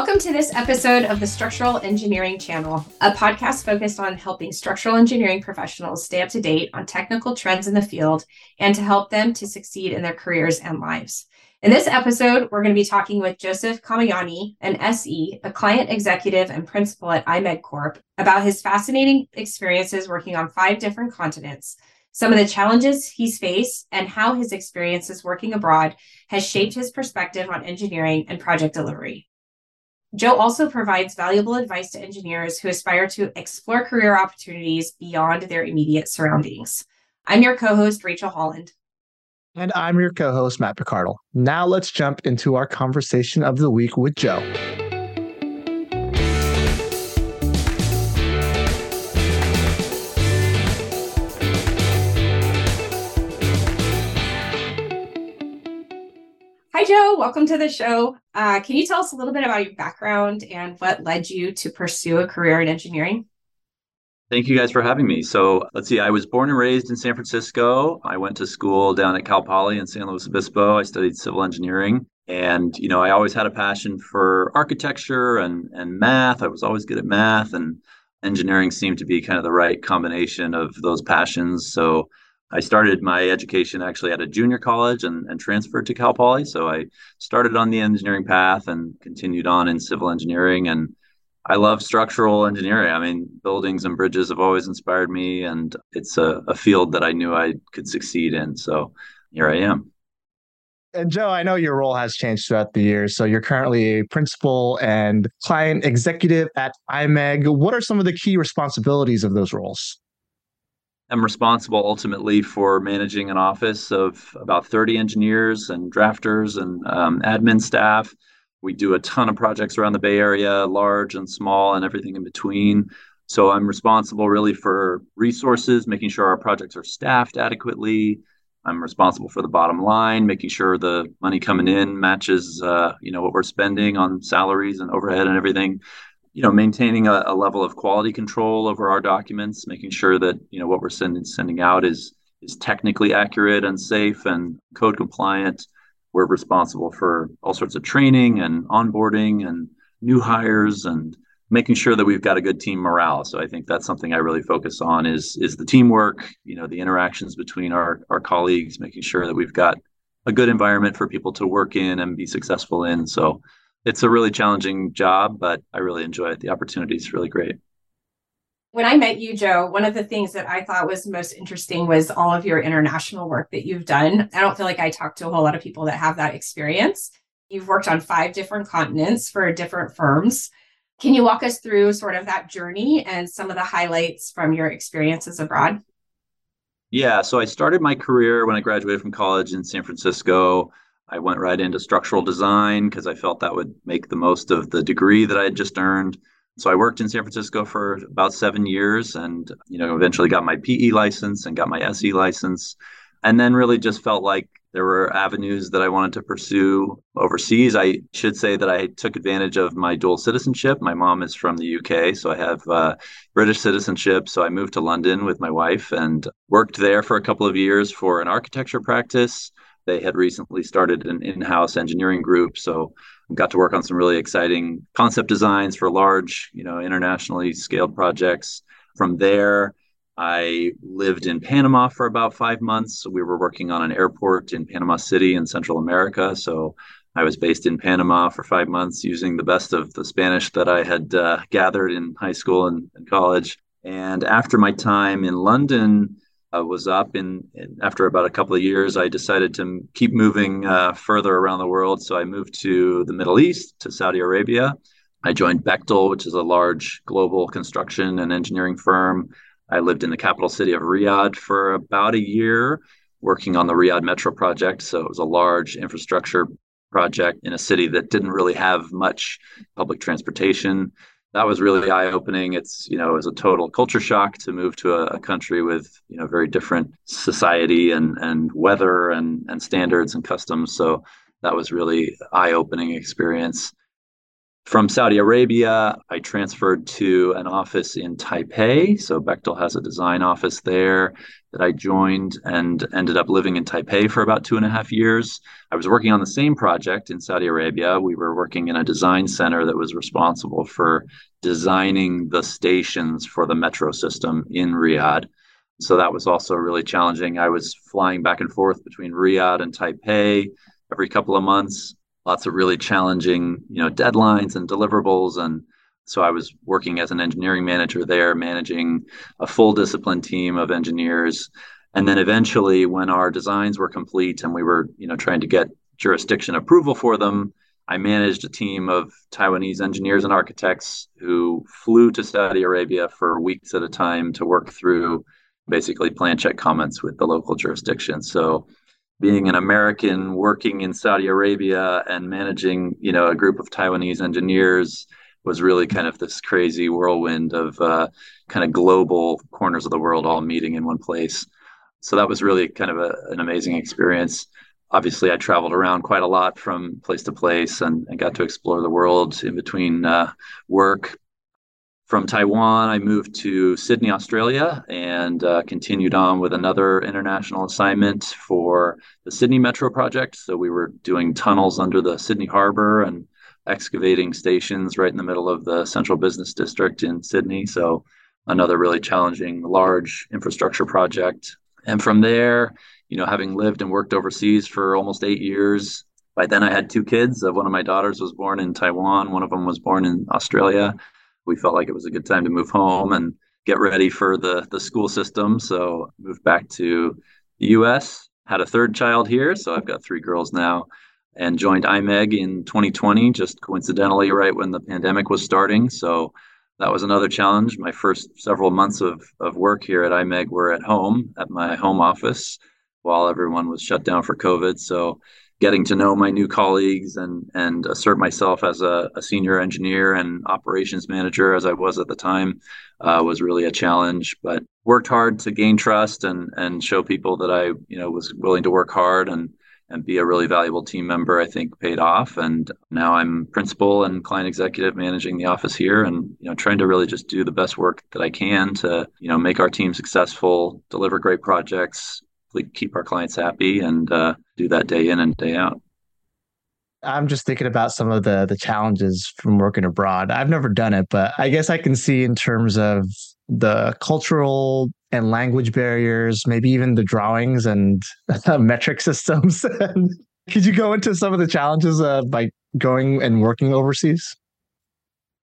Welcome to this episode of the Structural Engineering Channel, a podcast focused on helping structural engineering professionals stay up to date on technical trends in the field and to help them to succeed in their careers and lives. In this episode, we're going to be talking with Joseph Camajani, an SE, a client executive and principal at IMEG Corp, about his fascinating experiences working on five different continents, some of the challenges he's faced, and how his experiences working abroad has shaped his perspective on engineering and project delivery. Joe also provides valuable advice to engineers who aspire to explore career opportunities beyond their immediate surroundings. I'm your co host, Rachel Holland. And I'm your co host, Matt Picardal. Now let's jump into our conversation of the week with Joe. Joe. Welcome to the show. Uh, can you tell us a little bit about your background and what led you to pursue a career in engineering? Thank you guys for having me. So let's see, I was born and raised in San Francisco. I went to school down at Cal Poly in San Luis Obispo. I studied civil engineering. And, you know, I always had a passion for architecture and, and math. I was always good at math and engineering seemed to be kind of the right combination of those passions. So I started my education actually at a junior college and, and transferred to Cal Poly. So I started on the engineering path and continued on in civil engineering. And I love structural engineering. I mean, buildings and bridges have always inspired me, and it's a, a field that I knew I could succeed in. So here I am. And Joe, I know your role has changed throughout the years. So you're currently a principal and client executive at IMEG. What are some of the key responsibilities of those roles? Am responsible ultimately for managing an office of about 30 engineers and drafters and um, admin staff. We do a ton of projects around the Bay Area, large and small, and everything in between. So I'm responsible really for resources, making sure our projects are staffed adequately. I'm responsible for the bottom line, making sure the money coming in matches, uh, you know, what we're spending on salaries and overhead and everything you know maintaining a, a, level of quality control over our documents making sure that you know what we're sending sending out is is technically accurate and safe and code compliant. We're responsible for all sorts of training and onboarding and new hires and making sure that we've got a good team morale. So i think that's something i really focus on is is the teamwork you know the interactions between our our colleagues making sure that we've got a good environment for people to work in and be successful in. So it's a really challenging job, but I really enjoy it. The opportunity is really great. When I met you, Joe, one of the things that I thought was most interesting was all of your international work that you've done. I don't feel like I talk to a whole lot of people that have that experience. You've worked on five different continents for different firms. Can you walk us through sort of that journey and some of the highlights from your experiences abroad? Yeah, so I started my career when I graduated from college in San Francisco. I went right into structural design because I felt that would make the most of the degree that I had just earned. So I worked in San Francisco for about seven years and, you know, eventually got my PE license and got my SE license. And then really just felt like there were avenues that I wanted to pursue overseas. I should say that I took advantage of my dual citizenship. My mom is from the UK, so I have uh, British citizenship. So I moved to London with my wife and worked there for a couple of years for an architecture practice they had recently started an in-house engineering group, so got to work on some really exciting concept designs for large, you know, internationally scaled projects. From there, I lived in Panama for about five months. We were working on an airport in Panama City in Central America. So I was based in Panama for five months using the best of the Spanish that I had uh, gathered in high school and, and college. And after my time in London, uh, was up. And, after about a couple of years, I decided to keep moving uh, further around the world. So I moved to the Middle East, to Saudi Arabia. I joined Bechtel, which is a large global construction and engineering firm. I lived in the capital city of Riyadh for about a year. working on the Riyadh Metro project. So it was a large infrastructure project in a city that didn't really have much public transportation. That was really eye opening. It's, you know, it was a total culture shock to move to a, a, country with, you know, very different society and, and weather and, and standards and customs. So that was really eye opening experience. From Saudi Arabia, I transferred to an office in Taipei. So Bechtel has a design office there that I joined and ended up living in Taipei for about two and a half years. I was working on the same project in Saudi Arabia. We were working in a design center that was responsible for designing the stations for the metro system in Riyadh. So that was also really challenging. I was flying back and forth between Riyadh and Taipei every couple of months lots of really challenging, you know, deadlines and deliverables. And so I was working as an engineering manager there, managing a full discipline team of engineers. And then eventually, when our designs were complete and we were, you know, trying to get jurisdiction approval for them, I managed a team of Taiwanese engineers and architects who flew to Saudi Arabia for weeks at a time to work through basically plan check comments with the local jurisdiction. So being an American working in Saudi Arabia and managing, you know, a group of Taiwanese engineers was really kind of this crazy whirlwind of uh, kind of global corners of the world all meeting in one place. So that was really kind of a, an amazing experience. Obviously, I traveled around quite a lot from place to place and, and got to explore the world in between uh, work, from Taiwan, I moved to Sydney, Australia, and uh, continued on with another international assignment for the Sydney Metro project. So we were doing tunnels under the Sydney Harbor and excavating stations right in the middle of the central business district in Sydney. So another really challenging, large infrastructure project. And from there, you know, having lived and worked overseas for almost eight years, by then I had two kids. Uh, one of my daughters was born in Taiwan, one of them was born in Australia we felt like it was a good time to move home and get ready for the the school system. So moved back to the U.S. Had a third child here, so I've got three girls now, and joined IMEG in 2020, just coincidentally right when the pandemic was starting. So that was another challenge. My first several months of of work here at IMEG were at home at my home office while everyone was shut down for COVID. So getting to know my new colleagues and and assert myself as a, a senior engineer and operations manager as I was at the time uh, was really a challenge. But worked hard to gain trust and and show people that I you know was willing to work hard and and be a really valuable team member. I think paid off. And now I'm principal and client executive managing the office here, and you know trying to really just do the best work that I can to you know make our team successful, deliver great projects, keep our clients happy and uh, do that day in and day out. I'm just thinking about some of the the challenges from working abroad. I've never done it, but I guess I can see in terms of the cultural and language barriers, maybe even the drawings and metric systems. Could you go into some of the challenges uh, by going and working overseas?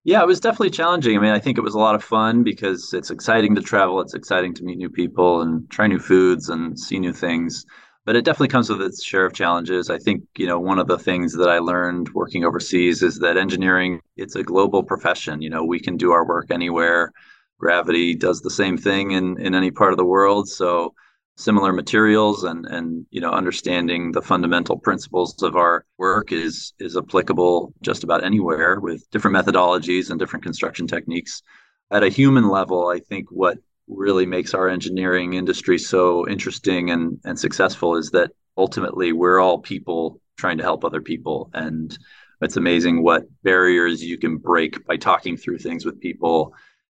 Yeah, it was definitely challenging. I mean, I think it was a lot of fun because it's exciting to travel. It's exciting to meet new people and try new foods and see new things. But it definitely comes with its share of challenges. I think, you know, one of the things that I learned working overseas is that engineering, it's a global profession. You know, we can do our work anywhere. Gravity does the same thing in, in any part of the world. So similar materials and and you know understanding the fundamental principles of our work is is applicable just about anywhere with different methodologies and different construction techniques at a human level i think what really makes our engineering industry so interesting and and successful is that ultimately we're all people trying to help other people and it's amazing what barriers you can break by talking through things with people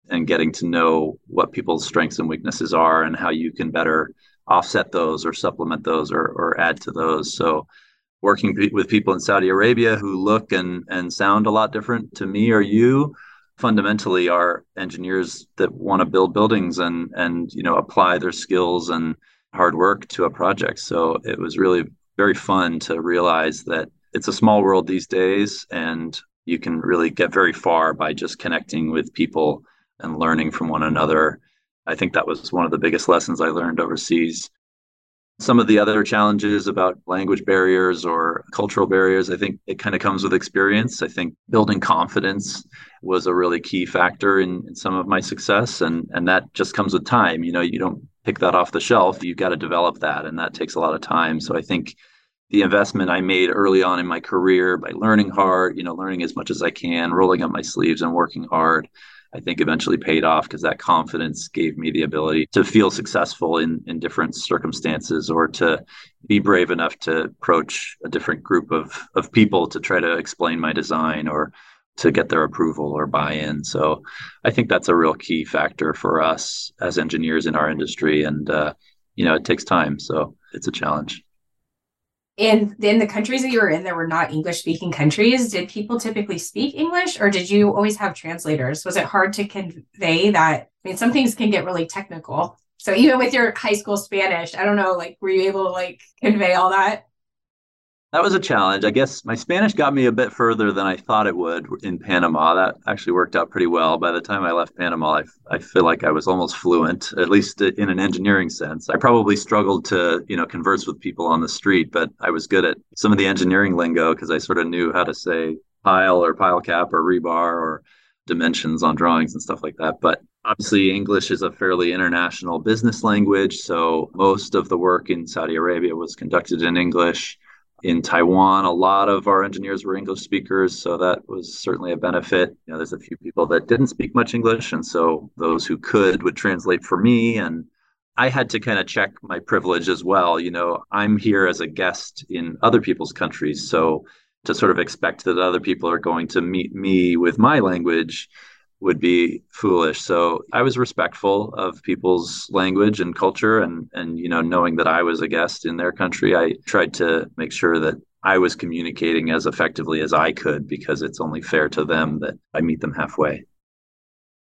and getting to know what people's strengths and weaknesses are and how you can better offset those or supplement those or, or add to those. So working with people in Saudi Arabia who look and, and sound a lot different to me or you fundamentally are engineers that want to build buildings and and you know apply their skills and hard work to a project. So it was really very fun to realize that it's a small world these days and you can really get very far by just connecting with people and learning from one another I think that was one of the biggest lessons I learned overseas. Some of the other challenges about language barriers or cultural barriers, I think it kind of comes with experience. I think building confidence was a really key factor in, in some of my success. And, and that just comes with time. You know, you don't pick that off the shelf. You've got to develop that. And that takes a lot of time. So I think the investment I made early on in my career by learning hard, you know, learning as much as I can, rolling up my sleeves and working hard I think eventually paid off because that confidence gave me the ability to feel successful in, in different circumstances or to be brave enough to approach a different group of, of people to try to explain my design or to get their approval or buy in. So I think that's a real key factor for us as engineers in our industry. And, uh, you know, it takes time. So it's a challenge in in the countries that you were in there were not english speaking countries did people typically speak english or did you always have translators? Was it hard to convey that? I mean some things can get really technical. So even with your high school spanish i don't know like were you able to like convey all that that was a challenge. I guess my Spanish got me a bit further than I thought it would in Panama. That actually worked out pretty well. By the time I left Panama, I, I feel like I was almost fluent, at least in an engineering sense. I probably struggled to, you know, converse with people on the street, but I was good at some of the engineering lingo because I sort of knew how to say pile or pile cap or rebar or dimensions on drawings and stuff like that. But obviously, English is a fairly international business language. So most of the work in Saudi Arabia was conducted in English in Taiwan, a lot of our engineers were English speakers, so that was certainly a benefit. You know, there's a few people that didn't speak much English, and so those who could would translate for me. And I had to kind of check my privilege as well. You know, I'm here as a guest in other people's countries, so to sort of expect that other people are going to meet me with my language would be foolish. So I was respectful of people's language and culture and and you know knowing that I was a guest in their country, I tried to make sure that I was communicating as effectively as I could because it's only fair to them that I meet them halfway.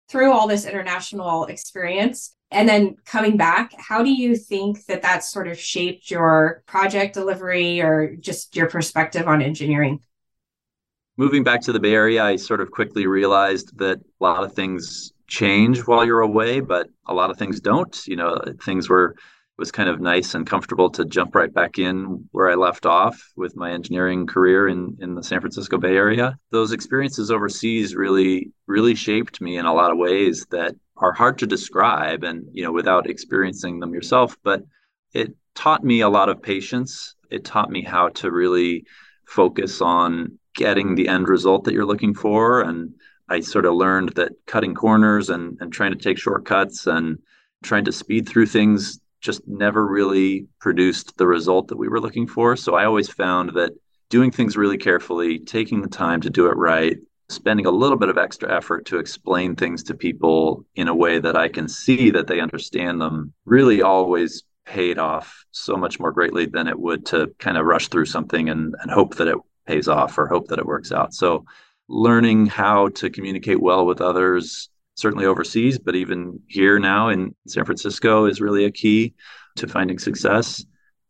Through all this international experience and then coming back, how do you think that that sort of shaped your project delivery or just your perspective on engineering? Moving back to the Bay Area, I sort of quickly realized that a lot of things change while you're away, but a lot of things don't. You know, things were it was kind of nice and comfortable to jump right back in where I left off with my engineering career in in the San Francisco Bay Area. Those experiences overseas really really shaped me in a lot of ways that are hard to describe and you know without experiencing them yourself, but it taught me a lot of patience. It taught me how to really focus on getting the end result that you're looking for. And I sort of learned that cutting corners and, and trying to take shortcuts and trying to speed through things just never really produced the result that we were looking for. So I always found that doing things really carefully, taking the time to do it right, spending a little bit of extra effort to explain things to people in a way that I can see that they understand them really always paid off so much more greatly than it would to kind of rush through something and, and hope that it pays off or hope that it works out. So, learning how to communicate well with others, certainly overseas, but even here now in San Francisco is really a key to finding success.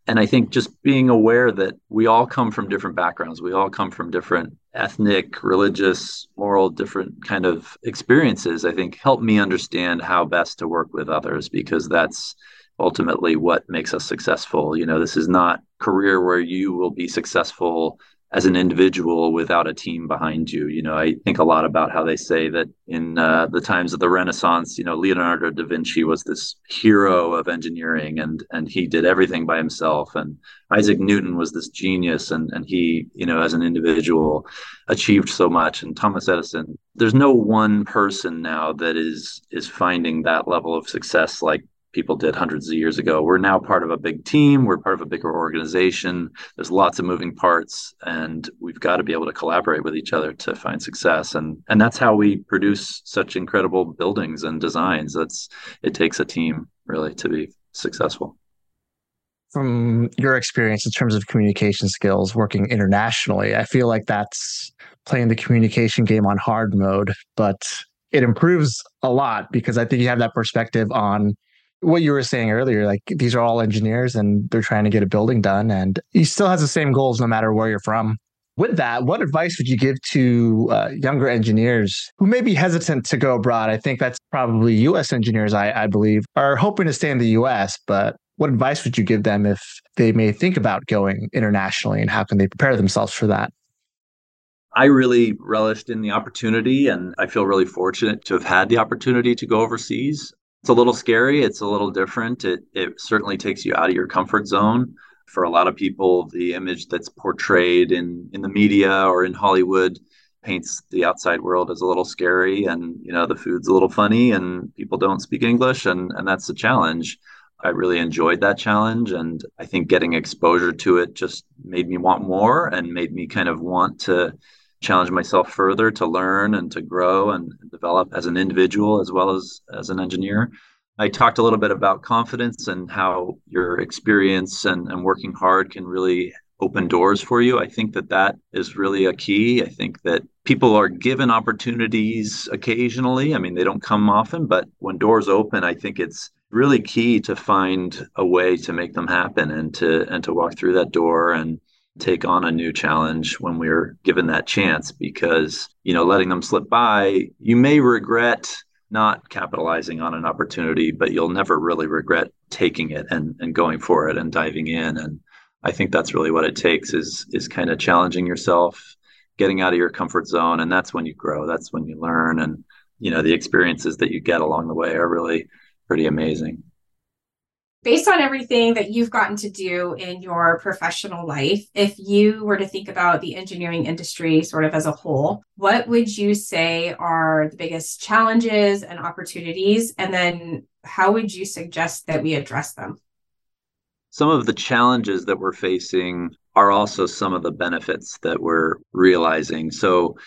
And I think just being aware that we all come from different backgrounds, we all come from different ethnic, religious, moral, different kind of experiences, I think help me understand how best to work with others because that's ultimately what makes us successful. You know, this is not career where you will be successful as an individual without a team behind you. You know, I think a lot about how they say that in uh, the times of the Renaissance, you know, Leonardo da Vinci was this hero of engineering and and he did everything by himself. And Isaac Newton was this genius and and he, you know, as an individual achieved so much. And Thomas Edison, there's no one person now that is is finding that level of success like people did hundreds of years ago. We're now part of a big team, we're part of a bigger organization. There's lots of moving parts and we've got to be able to collaborate with each other to find success and and that's how we produce such incredible buildings and designs. That's it takes a team really to be successful. From your experience in terms of communication skills working internationally, I feel like that's playing the communication game on hard mode, but it improves a lot because I think you have that perspective on what you were saying earlier, like these are all engineers and they're trying to get a building done, and he still has the same goals no matter where you're from. With that, what advice would you give to uh, younger engineers who may be hesitant to go abroad? I think that's probably U.S. engineers, I, I believe, are hoping to stay in the U.S., but what advice would you give them if they may think about going internationally and how can they prepare themselves for that? I really relished in the opportunity and I feel really fortunate to have had the opportunity to go overseas. It's a little scary, it's a little different. It it certainly takes you out of your comfort zone. For a lot of people, the image that's portrayed in in the media or in Hollywood paints the outside world as a little scary and you know the food's a little funny and people don't speak English and and that's the challenge. I really enjoyed that challenge. And I think getting exposure to it just made me want more and made me kind of want to challenge myself further to learn and to grow and develop as an individual as well as as an engineer. I talked a little bit about confidence and how your experience and, and working hard can really open doors for you. I think that that is really a key. I think that people are given opportunities occasionally. I mean, they don't come often, but when doors open, I think it's really key to find a way to make them happen and to and to walk through that door and take on a new challenge when we're given that chance because you know letting them slip by you may regret not capitalizing on an opportunity but you'll never really regret taking it and and going for it and diving in. And i think that's really what it takes is is kind of challenging yourself getting out of your comfort zone and that's when you grow. That's when you learn. And you know the experiences that you get along the way are really pretty amazing. Based on everything that you've gotten to do in your professional life, if you were to think about the engineering industry sort of as a whole, what would you say are the biggest challenges and opportunities? And then how would you suggest that we address them? Some of the challenges that we're facing are also some of the benefits that we're realizing. So,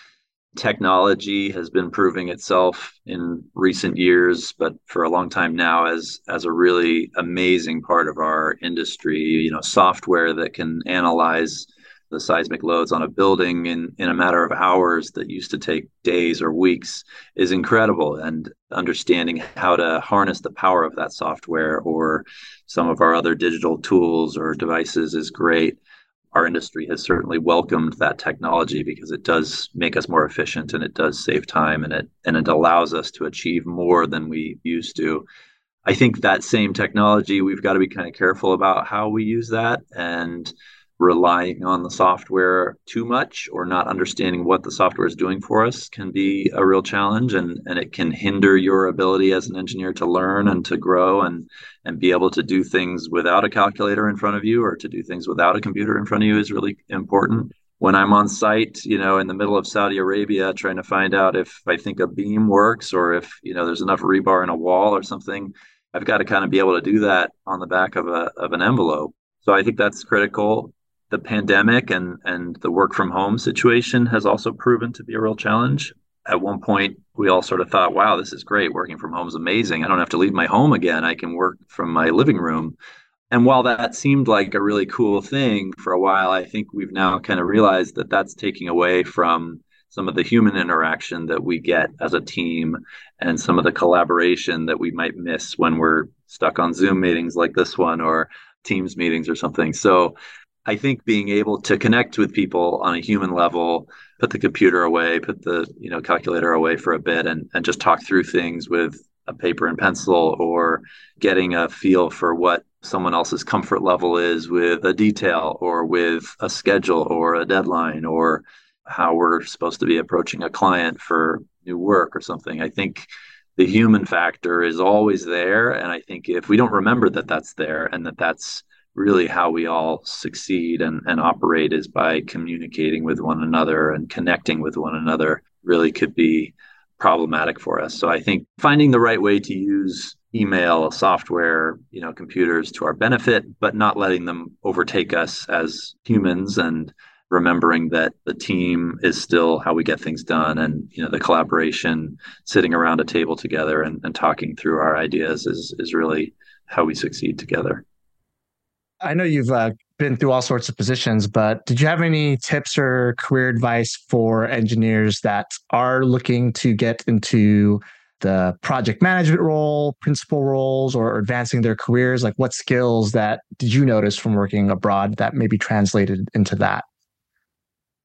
technology has been proving itself in recent years but for a long time now as as a really amazing part of our industry. You know software that can analyze the seismic loads on a building in in a matter of hours that used to take days or weeks is incredible. And understanding how to harness the power of that software or some of our other digital tools or devices is great our industry has certainly welcomed that technology because it does make us more efficient and it does save time and it and it allows us to achieve more than we used to. I think that same technology we've got to be kind of careful about how we use that and relying on the software too much or not understanding what the software is doing for us can be a real challenge and, and it can hinder your ability as an engineer to learn and to grow and and be able to do things without a calculator in front of you or to do things without a computer in front of you is really important. When i'm on site you know in the middle of saudi arabia trying to find out if i think a beam works or if you know there's enough rebar in a wall or something i've got to kind of be able to do that on the back of a of an envelope. So i think that's critical the pandemic and and the work from home situation has also proven to be a real challenge. At one point, we all sort of thought, "Wow, this is great. Working from home is amazing. I don't have to leave my home again. I can work from my living room." And while that seemed like a really cool thing for a while, I think we've now kind of realized that that's taking away from some of the human interaction that we get as a team and some of the collaboration that we might miss when we're stuck on Zoom meetings like this one or Teams meetings or something. So I think being able to connect with people on a human level, put the computer away, put the you know calculator away for a bit, and and just talk through things with a paper and pencil, or getting a feel for what someone else's comfort level is with a detail, or with a schedule, or a deadline, or how we're supposed to be approaching a client for new work or something. I think the human factor is always there, and I think if we don't remember that that's there and that that's really how we all succeed and, and operate is by communicating with one another and connecting with one another really could be problematic for us. So I think finding the right way to use email, software, you know, computers to our benefit, but not letting them overtake us as humans and remembering that the team is still how we get things done and you know the collaboration sitting around a table together and, and talking through our ideas is is really how we succeed together I know you've uh, been through all sorts of positions, but did you have any tips or career advice for engineers that are looking to get into the project management role, principal roles, or advancing their careers? Like, what skills that did you notice from working abroad that maybe translated into that?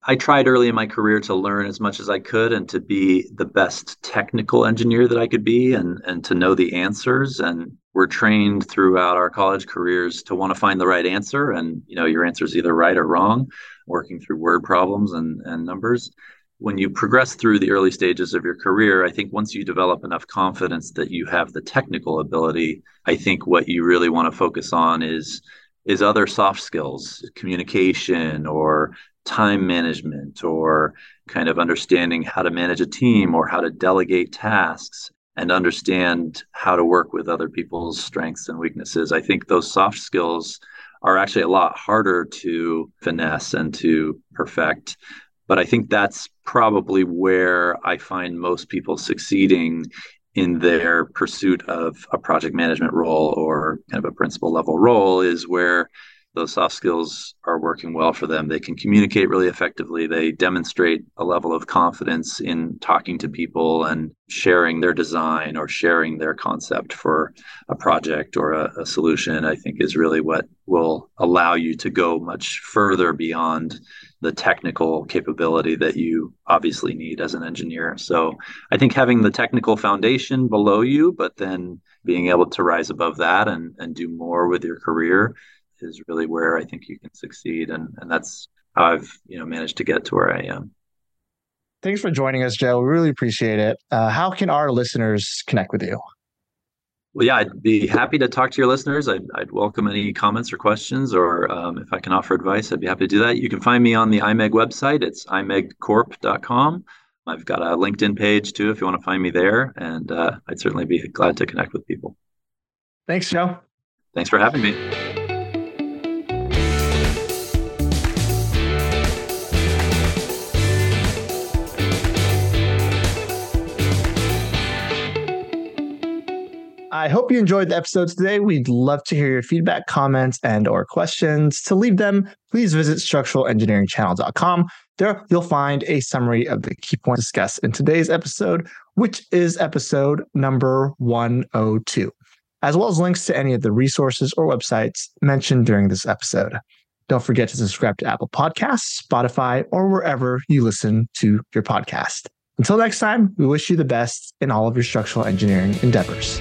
I tried early in my career to learn as much as I could and to be the best technical engineer that I could be and, and to know the answers. And we're trained throughout our college careers to want to find the right answer. And, you know, your answer is either right or wrong, working through word problems and, and numbers. When you progress through the early stages of your career, I think once you develop enough confidence that you have the technical ability, I think what you really want to focus on is is other soft skills, communication or time management or kind of understanding how to manage a team or how to delegate tasks and understand how to work with other people's strengths and weaknesses. I think those soft skills are actually a lot harder to finesse and to perfect. But I think that's probably where I find most people succeeding in their pursuit of a project management role or kind of a principal level role is where those soft skills are working well for them. They can communicate really effectively. They demonstrate a level of confidence in talking to people and sharing their design or sharing their concept for a project or a, a solution, I think is really what will allow you to go much further beyond the technical capability that you obviously need as an engineer. So I think having the technical foundation below you, but then being able to rise above that and, and do more with your career is really where I think you can succeed, and and that's how I've you know managed to get to where I am. Thanks for joining us, Joe. We really appreciate it. Uh, how can our listeners connect with you? Well, yeah, I'd be happy to talk to your listeners. I'd, I'd welcome any comments or questions, or um, if I can offer advice, I'd be happy to do that. You can find me on the IMEG website. It's imegcorp.com. I've got a LinkedIn page too if you want to find me there, and uh, I'd certainly be glad to connect with people. Thanks, Joe. Thanks for having me. I hope you enjoyed the episode today. We'd love to hear your feedback, comments, and or questions. To leave them, please visit structuralengineeringchannel.com. There you'll find a summary of the key points discussed in today's episode, which is episode number 102, as well as links to any of the resources or websites mentioned during this episode. Don't forget to subscribe to Apple Podcasts, Spotify, or wherever you listen to your podcast. Until next time, we wish you the best in all of your structural engineering endeavors.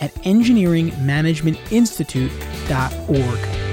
at engineeringmanagementinstitute.org.